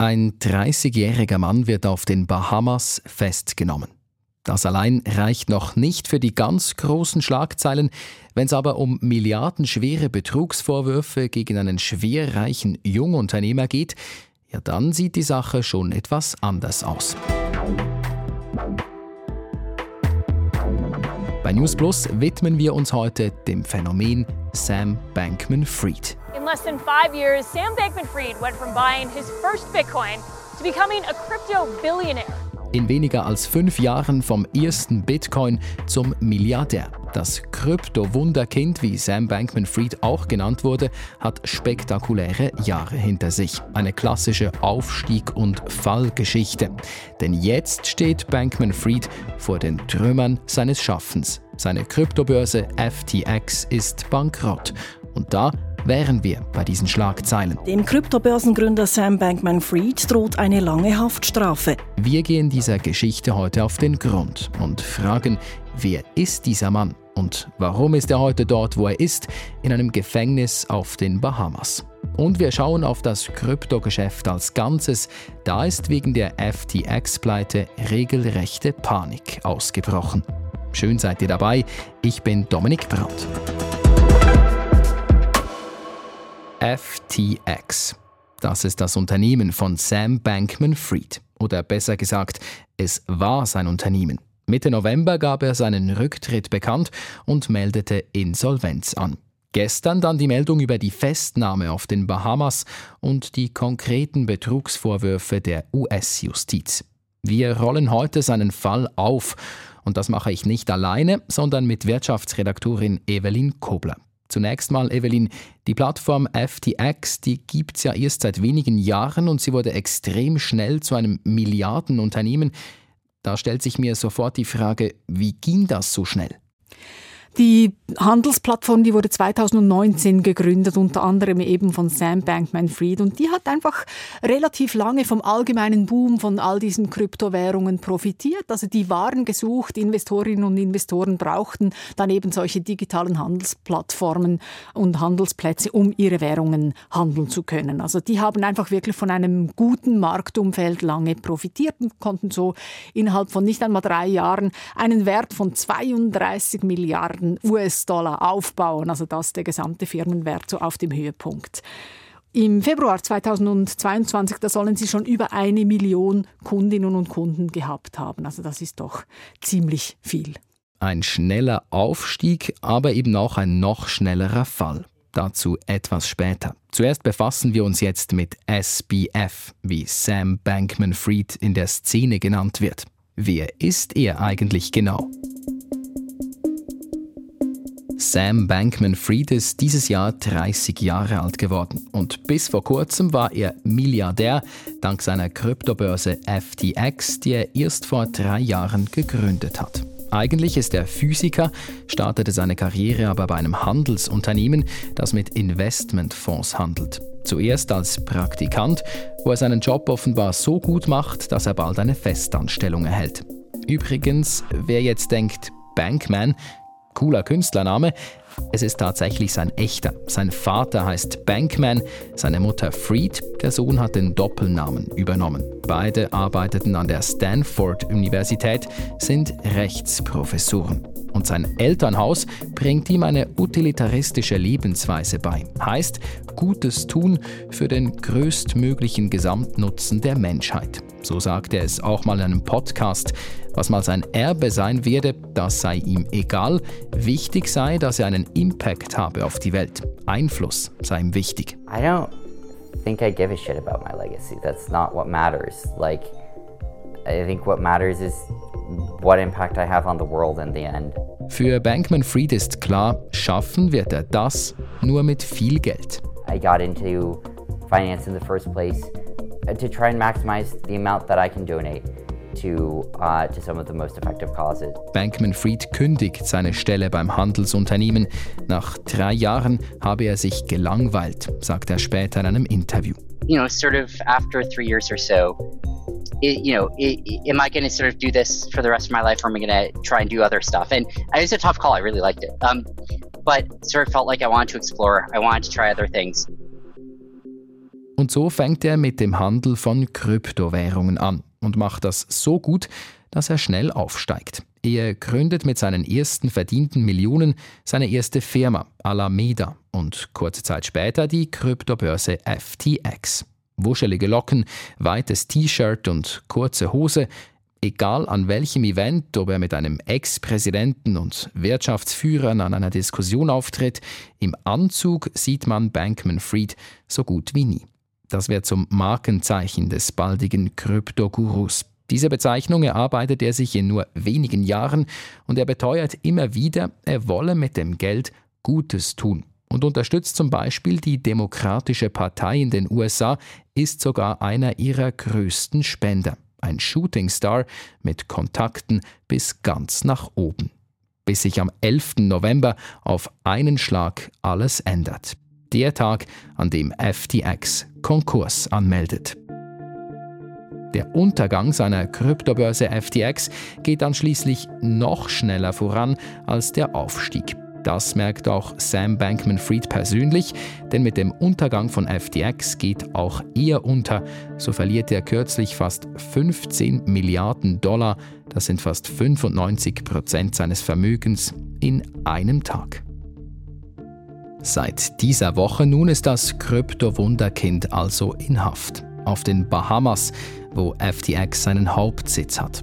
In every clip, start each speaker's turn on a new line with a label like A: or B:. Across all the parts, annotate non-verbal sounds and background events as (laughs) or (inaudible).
A: Ein 30-jähriger Mann wird auf den Bahamas festgenommen. Das allein reicht noch nicht für die ganz großen Schlagzeilen. Wenn es aber um milliardenschwere Betrugsvorwürfe gegen einen schwerreichen Jungunternehmer geht, ja dann sieht die Sache schon etwas anders aus. Bei News Plus widmen wir uns heute dem Phänomen Sam Bankman-Fried.
B: In less than five years, Sam Bankman-Fried went from buying his first Bitcoin to becoming a crypto billionaire.
A: In weniger als fünf Jahren vom ersten Bitcoin zum Milliardär. Das Krypto-Wunderkind, wie Sam Bankman-Fried auch genannt wurde, hat spektakuläre Jahre hinter sich. Eine klassische Aufstieg- und Fallgeschichte. Denn jetzt steht Bankman-Fried vor den Trümmern seines Schaffens. Seine Kryptobörse FTX ist bankrott. Und da wären wir bei diesen Schlagzeilen.
C: Dem Kryptobörsengründer Sam Bankman-Fried droht eine lange Haftstrafe.
A: Wir gehen dieser Geschichte heute auf den Grund und fragen, wer ist dieser Mann und warum ist er heute dort, wo er ist, in einem Gefängnis auf den Bahamas. Und wir schauen auf das Kryptogeschäft als Ganzes. Da ist wegen der FTX-Pleite regelrechte Panik ausgebrochen. Schön seid ihr dabei. Ich bin Dominik Brandt. FTX. Das ist das Unternehmen von Sam Bankman-Fried. Oder besser gesagt, es war sein Unternehmen. Mitte November gab er seinen Rücktritt bekannt und meldete Insolvenz an. Gestern dann die Meldung über die Festnahme auf den Bahamas und die konkreten Betrugsvorwürfe der US-Justiz. Wir rollen heute seinen Fall auf. Und das mache ich nicht alleine, sondern mit Wirtschaftsredaktorin Evelyn Kobler. Zunächst mal, Evelyn, die Plattform FTX, die gibt es ja erst seit wenigen Jahren und sie wurde extrem schnell zu einem Milliardenunternehmen. Da stellt sich mir sofort die Frage, wie ging das so schnell?
D: Die Handelsplattform, die wurde 2019 gegründet, unter anderem eben von Sam Bankman-Fried. Und die hat einfach relativ lange vom allgemeinen Boom von all diesen Kryptowährungen profitiert. Also die waren gesucht, Investorinnen und Investoren brauchten dann eben solche digitalen Handelsplattformen und Handelsplätze, um ihre Währungen handeln zu können. Also die haben einfach wirklich von einem guten Marktumfeld lange profitiert und konnten so innerhalb von nicht einmal drei Jahren einen Wert von 32 Milliarden Milliarden US-Dollar aufbauen. Also das der gesamte Firmenwert so auf dem Höhepunkt. Im Februar 2022, da sollen sie schon über eine Million Kundinnen und Kunden gehabt haben. Also das ist doch ziemlich viel.
A: Ein schneller Aufstieg, aber eben auch ein noch schnellerer Fall. Dazu etwas später. Zuerst befassen wir uns jetzt mit SBF, wie Sam Bankman Fried in der Szene genannt wird. Wer ist er eigentlich genau? Sam Bankman-Fried ist dieses Jahr 30 Jahre alt geworden und bis vor kurzem war er Milliardär dank seiner Kryptobörse FTX, die er erst vor drei Jahren gegründet hat. Eigentlich ist er Physiker, startete seine Karriere aber bei einem Handelsunternehmen, das mit Investmentfonds handelt. Zuerst als Praktikant, wo er seinen Job offenbar so gut macht, dass er bald eine Festanstellung erhält. Übrigens, wer jetzt denkt, Bankman, Cooler Künstlername. Es ist tatsächlich sein echter. Sein Vater heißt Bankman, seine Mutter Freed. Der Sohn hat den Doppelnamen übernommen. Beide arbeiteten an der Stanford-Universität, sind Rechtsprofessoren. Und sein Elternhaus bringt ihm eine utilitaristische Lebensweise bei. Heißt, Gutes tun für den größtmöglichen Gesamtnutzen der Menschheit. So sagte er es auch mal in einem Podcast. Was mal sein Erbe sein werde, das sei ihm egal. Wichtig sei, dass er einen Impact habe auf die Welt. Einfluss sei ihm wichtig.
E: I don't think I give a shit about my legacy. That's not what matters. Like, I think what matters is what impact I have on the world in the end.
A: Für Bankman Fried ist klar, schaffen wird er das nur mit viel Geld.
E: I got into finance in the first place uh, to try and maximize the amount that I can donate. To, uh, to some of the most effective causes.
A: Bankman Fried kündigt seine Stelle beim Handelsunternehmen. Nach drei Jahren habe er sich gelangweilt, sagt er später in einem Interview.
F: You know, sort of after three years or so, it, you know, it, am I going to sort of do this for the rest of my life, or am I going to try and do other stuff? And it was a tough call. I really liked it, um, but sort of felt like I wanted to explore. I wanted to try other things.
A: Und so fängt er mit dem Handel von Kryptowährungen an und macht das so gut, dass er schnell aufsteigt. Er gründet mit seinen ersten verdienten Millionen seine erste Firma, Alameda, und kurze Zeit später die Kryptobörse FTX. Wuschelige Locken, weites T-Shirt und kurze Hose, egal an welchem Event, ob er mit einem Ex-Präsidenten und Wirtschaftsführern an einer Diskussion auftritt, im Anzug sieht man Bankman Fried so gut wie nie. Das wird zum Markenzeichen des baldigen Kryptogurus. Diese Bezeichnung erarbeitet er sich in nur wenigen Jahren und er beteuert immer wieder, er wolle mit dem Geld Gutes tun und unterstützt zum Beispiel die Demokratische Partei in den USA, ist sogar einer ihrer größten Spender. Ein Shootingstar mit Kontakten bis ganz nach oben. Bis sich am 11. November auf einen Schlag alles ändert. Der Tag, an dem FTX Konkurs anmeldet. Der Untergang seiner Kryptobörse FTX geht dann schließlich noch schneller voran als der Aufstieg. Das merkt auch Sam Bankman Fried persönlich, denn mit dem Untergang von FTX geht auch er unter. So verliert er kürzlich fast 15 Milliarden Dollar, das sind fast 95 Prozent seines Vermögens, in einem Tag. Seit dieser Woche nun ist das Krypto-Wunderkind also in Haft. Auf den Bahamas, wo FTX seinen Hauptsitz hat.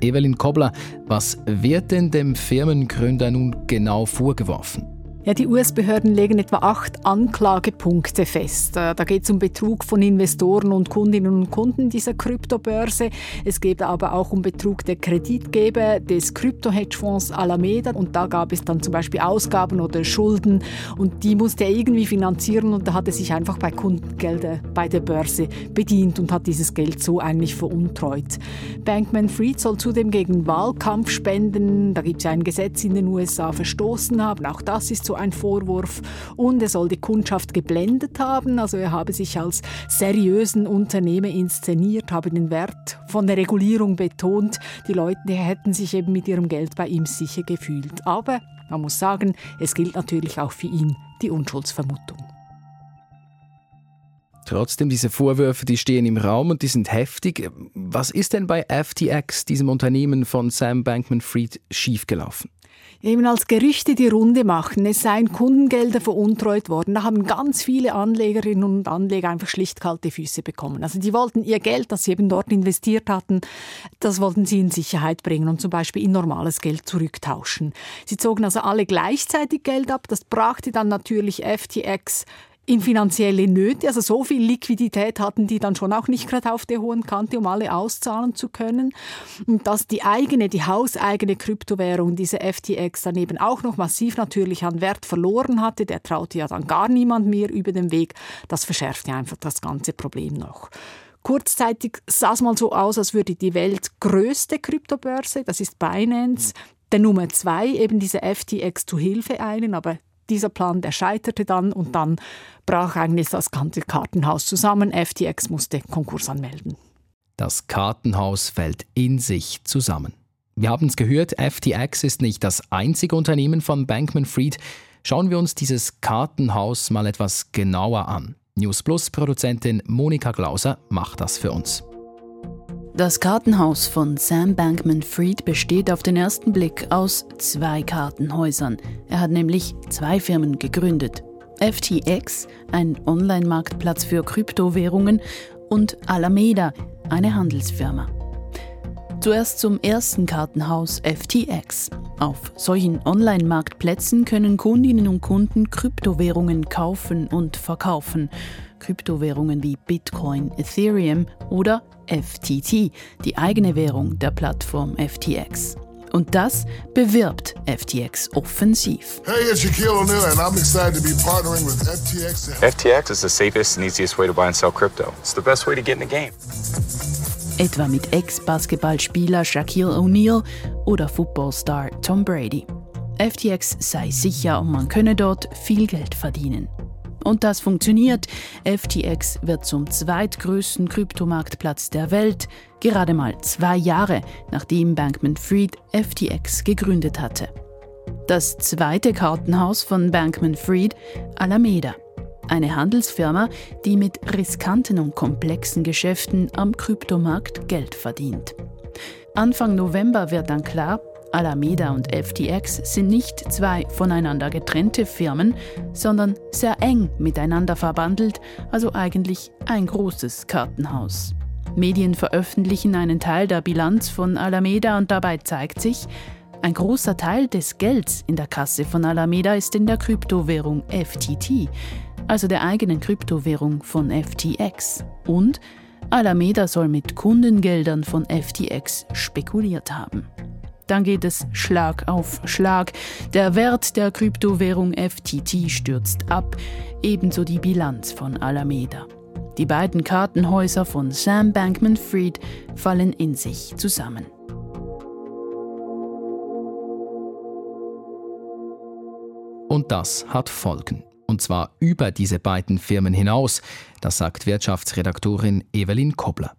A: Evelyn Kobler, was wird denn dem Firmengründer nun genau vorgeworfen?
D: Ja, die US-Behörden legen etwa acht Anklagepunkte fest. Äh, da geht es um Betrug von Investoren und Kundinnen und Kunden dieser Kryptobörse. Es geht aber auch um Betrug der Kreditgeber des Krypto-Hedgefonds Alameda. Und da gab es dann zum Beispiel Ausgaben oder Schulden. Und die musste er irgendwie finanzieren. Und da hat er sich einfach bei Kundengelder bei der Börse bedient und hat dieses Geld so eigentlich veruntreut. Bankman Fried soll zudem gegen Wahlkampfspenden, da gibt es ein Gesetz in den USA, verstoßen haben. Auch das ist so ein Vorwurf. Und er soll die Kundschaft geblendet haben. Also er habe sich als seriösen Unternehmer inszeniert, habe den Wert von der Regulierung betont. Die Leute hätten sich eben mit ihrem Geld bei ihm sicher gefühlt. Aber man muss sagen, es gilt natürlich auch für ihn die Unschuldsvermutung.
A: Trotzdem, diese Vorwürfe, die stehen im Raum und die sind heftig. Was ist denn bei FTX, diesem Unternehmen von Sam Bankman Fried, schiefgelaufen?
D: Eben als Gerüchte die Runde machen, es seien Kundengelder veruntreut worden. Da haben ganz viele Anlegerinnen und Anleger einfach schlicht kalte Füße bekommen. Also die wollten ihr Geld, das sie eben dort investiert hatten, das wollten sie in Sicherheit bringen und zum Beispiel in normales Geld zurücktauschen. Sie zogen also alle gleichzeitig Geld ab. Das brachte dann natürlich FTX in finanzielle Nöte. Also so viel Liquidität hatten die dann schon auch nicht gerade auf der hohen Kante, um alle auszahlen zu können. Und dass die eigene, die hauseigene Kryptowährung, diese FTX, dann eben auch noch massiv natürlich an Wert verloren hatte, der traute ja dann gar niemand mehr über den Weg, das verschärfte einfach das ganze Problem noch. Kurzzeitig sah es mal so aus, als würde die weltgrößte Kryptobörse, das ist Binance, der Nummer zwei eben diese FTX zu Hilfe eilen, aber dieser Plan, der scheiterte dann und dann brach eigentlich das ganze Kartenhaus zusammen. FTX musste Konkurs anmelden.
A: Das Kartenhaus fällt in sich zusammen. Wir haben es gehört, FTX ist nicht das einzige Unternehmen von Bankman Fried. Schauen wir uns dieses Kartenhaus mal etwas genauer an. News Plus Produzentin Monika Glauser macht das für uns.
G: Das Kartenhaus von Sam Bankman Fried besteht auf den ersten Blick aus zwei Kartenhäusern. Er hat nämlich zwei Firmen gegründet. FTX, ein Online-Marktplatz für Kryptowährungen, und Alameda, eine Handelsfirma. Zuerst zum ersten Kartenhaus FTX. Auf solchen Online-Marktplätzen können Kundinnen und Kunden Kryptowährungen kaufen und verkaufen. Kryptowährungen wie Bitcoin, Ethereum oder FTT, die eigene Währung der Plattform FTX. Und das bewirbt FTX offensiv.
H: Hey, it's Shaquille O'Neal and I'm excited to be partnering with FTX.
I: FTX is the safest and easiest way to buy and sell crypto. It's the best way to get in the game.
G: Etwa mit Ex-Basketballspieler Shaquille O'Neal oder Footballstar Tom Brady. FTX sei sicher und man könne dort viel Geld verdienen. Und das funktioniert. FTX wird zum zweitgrößten Kryptomarktplatz der Welt, gerade mal zwei Jahre nachdem Bankman Fried FTX gegründet hatte. Das zweite Kartenhaus von Bankman Fried, Alameda. Eine Handelsfirma, die mit riskanten und komplexen Geschäften am Kryptomarkt Geld verdient. Anfang November wird dann klar, Alameda und FTX sind nicht zwei voneinander getrennte Firmen, sondern sehr eng miteinander verbandelt, also eigentlich ein großes Kartenhaus. Medien veröffentlichen einen Teil der Bilanz von Alameda und dabei zeigt sich, ein großer Teil des Gelds in der Kasse von Alameda ist in der Kryptowährung FTT, also der eigenen Kryptowährung von FTX. Und Alameda soll mit Kundengeldern von FTX spekuliert haben. Dann geht es Schlag auf Schlag. Der Wert der Kryptowährung FTT stürzt ab, ebenso die Bilanz von Alameda. Die beiden Kartenhäuser von Sam Bankman Fried fallen in sich zusammen.
A: Und das hat Folgen. Und zwar über diese beiden Firmen hinaus. Das sagt Wirtschaftsredaktorin Evelyn Kobler.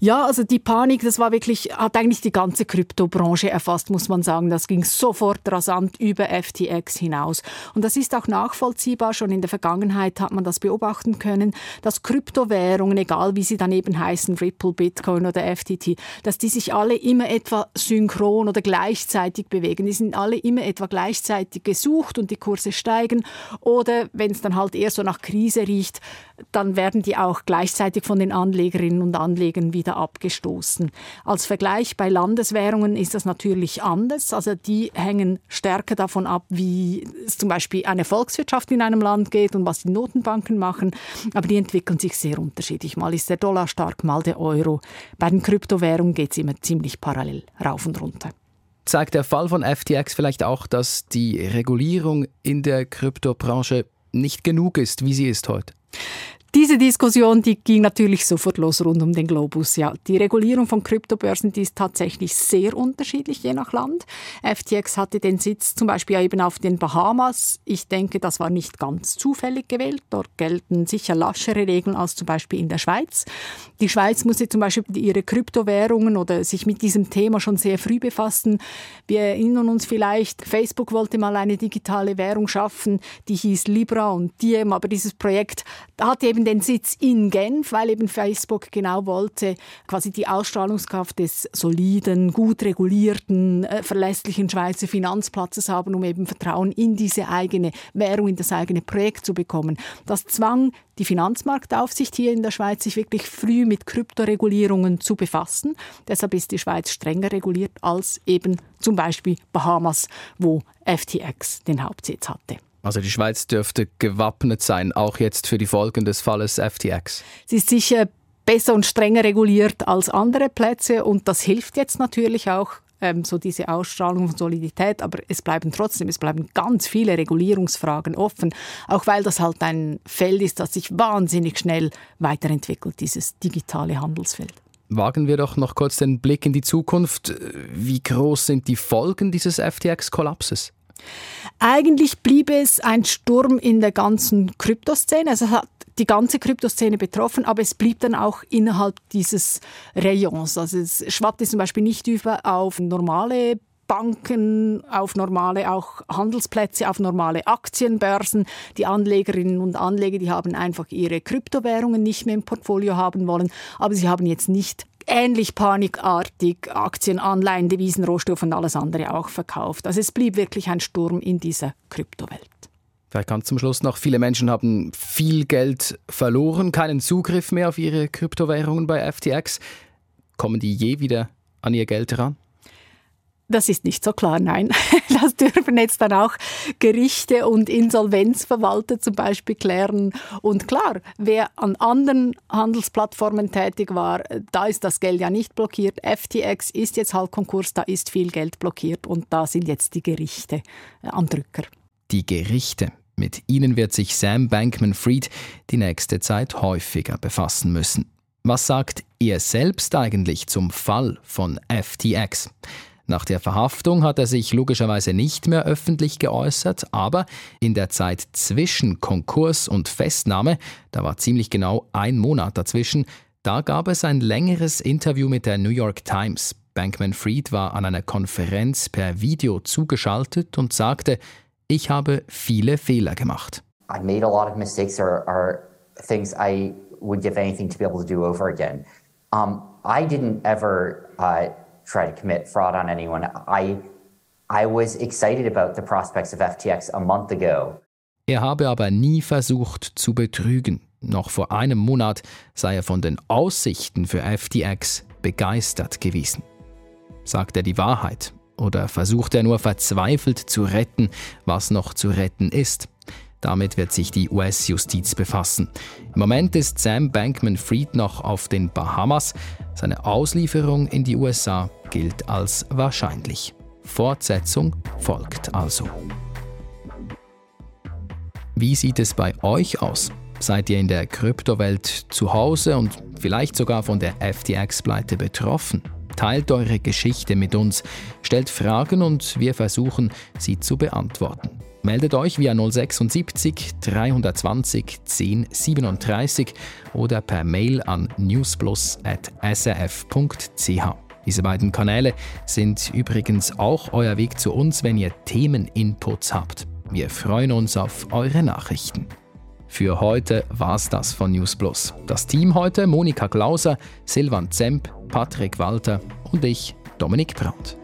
D: Ja, also die Panik, das war wirklich, hat eigentlich die ganze Kryptobranche erfasst, muss man sagen. Das ging sofort rasant über FTX hinaus. Und das ist auch nachvollziehbar. Schon in der Vergangenheit hat man das beobachten können, dass Kryptowährungen, egal wie sie daneben heißen, Ripple, Bitcoin oder FTT, dass die sich alle immer etwa synchron oder gleichzeitig bewegen. Die sind alle immer etwa gleichzeitig gesucht und die Kurse steigen. Oder wenn es dann halt eher so nach Krise riecht, dann werden die auch gleichzeitig von den Anlegerinnen und Anlegern wieder abgestoßen. Als Vergleich bei Landeswährungen ist das natürlich anders. Also die hängen stärker davon ab, wie es zum Beispiel eine Volkswirtschaft in einem Land geht und was die Notenbanken machen. Aber die entwickeln sich sehr unterschiedlich. Mal ist der Dollar stark, mal der Euro. Bei den Kryptowährungen geht es immer ziemlich parallel rauf und runter.
A: Zeigt der Fall von FTX vielleicht auch, dass die Regulierung in der Kryptobranche nicht genug ist, wie sie ist heute?
D: Diese Diskussion, die ging natürlich sofort los rund um den Globus. Ja, die Regulierung von Kryptobörsen, die ist tatsächlich sehr unterschiedlich je nach Land. FTX hatte den Sitz zum Beispiel eben auf den Bahamas. Ich denke, das war nicht ganz zufällig gewählt. Dort gelten sicher laschere Regeln als zum Beispiel in der Schweiz. Die Schweiz musste zum Beispiel ihre Kryptowährungen oder sich mit diesem Thema schon sehr früh befassen. Wir erinnern uns vielleicht, Facebook wollte mal eine digitale Währung schaffen, die hieß Libra und Diem, aber dieses Projekt hatte eben den Sitz in Genf, weil eben Facebook genau wollte, quasi die Ausstrahlungskraft des soliden, gut regulierten, äh, verlässlichen Schweizer Finanzplatzes haben, um eben Vertrauen in diese eigene Währung, in das eigene Projekt zu bekommen. Das zwang die Finanzmarktaufsicht hier in der Schweiz, sich wirklich früh mit Kryptoregulierungen zu befassen. Deshalb ist die Schweiz strenger reguliert als eben zum Beispiel Bahamas, wo FTX den Hauptsitz hatte.
A: Also die Schweiz dürfte gewappnet sein, auch jetzt für die Folgen des Falles FTX.
D: Sie ist sicher besser und strenger reguliert als andere Plätze und das hilft jetzt natürlich auch ähm, so diese Ausstrahlung von Solidität, aber es bleiben trotzdem, es bleiben ganz viele Regulierungsfragen offen, auch weil das halt ein Feld ist, das sich wahnsinnig schnell weiterentwickelt, dieses digitale Handelsfeld.
A: Wagen wir doch noch kurz den Blick in die Zukunft. Wie groß sind die Folgen dieses FTX-Kollapses?
D: Eigentlich blieb es ein Sturm in der ganzen Kryptoszene. Also es hat die ganze Kryptoszene betroffen, aber es blieb dann auch innerhalb dieses Rayons. Also es schwappte zum Beispiel nicht über auf normale Banken, auf normale auch Handelsplätze, auf normale Aktienbörsen. Die Anlegerinnen und Anleger, die haben einfach ihre Kryptowährungen nicht mehr im Portfolio haben wollen, aber sie haben jetzt nicht ähnlich panikartig Aktien, Anleihen, Devisen, Rohstoffe und alles andere auch verkauft. Also es blieb wirklich ein Sturm in dieser Kryptowelt.
A: Vielleicht ganz zum Schluss noch, viele Menschen haben viel Geld verloren, keinen Zugriff mehr auf ihre Kryptowährungen bei FTX. Kommen die je wieder an ihr Geld ran?
D: Das ist nicht so klar, nein. (laughs) Das dürfen jetzt dann auch Gerichte und Insolvenzverwalter zum Beispiel klären. Und klar, wer an anderen Handelsplattformen tätig war, da ist das Geld ja nicht blockiert. FTX ist jetzt halt Konkurs, da ist viel Geld blockiert und da sind jetzt die Gerichte am Drücker.
A: Die Gerichte. Mit ihnen wird sich Sam Bankman-Fried die nächste Zeit häufiger befassen müssen. Was sagt er selbst eigentlich zum Fall von FTX? Nach der Verhaftung hat er sich logischerweise nicht mehr öffentlich geäußert, aber in der Zeit zwischen Konkurs und Festnahme, da war ziemlich genau ein Monat dazwischen, da gab es ein längeres Interview mit der New York Times. Bankman Fried war an einer Konferenz per Video zugeschaltet und sagte, ich habe viele Fehler gemacht.
E: I made a lot of mistakes or, or things I would give anything to be able to do over again. Um, I didn't ever uh, try to commit fraud on anyone. I, I was excited about the prospects of FTX a month ago.
A: Er habe aber nie versucht zu betrügen. Noch vor einem Monat sei er von den Aussichten für FTX begeistert gewesen. Sagt er die Wahrheit oder versucht er nur verzweifelt zu retten, was noch zu retten ist? Damit wird sich die US-Justiz befassen. Im Moment ist Sam Bankman-Fried noch auf den Bahamas. Seine Auslieferung in die USA gilt als wahrscheinlich. Fortsetzung folgt also. Wie sieht es bei euch aus? Seid ihr in der Kryptowelt zu Hause und vielleicht sogar von der FTX-Pleite betroffen? Teilt eure Geschichte mit uns, stellt Fragen und wir versuchen, sie zu beantworten. Meldet euch via 076 320 1037 oder per Mail an newsplus.srf.ch. Diese beiden Kanäle sind übrigens auch euer Weg zu uns, wenn ihr Themeninputs habt. Wir freuen uns auf eure Nachrichten. Für heute war's das von News Plus. Das Team heute Monika Glauser, Silvan Zemp, Patrick Walter und ich, Dominik Brandt.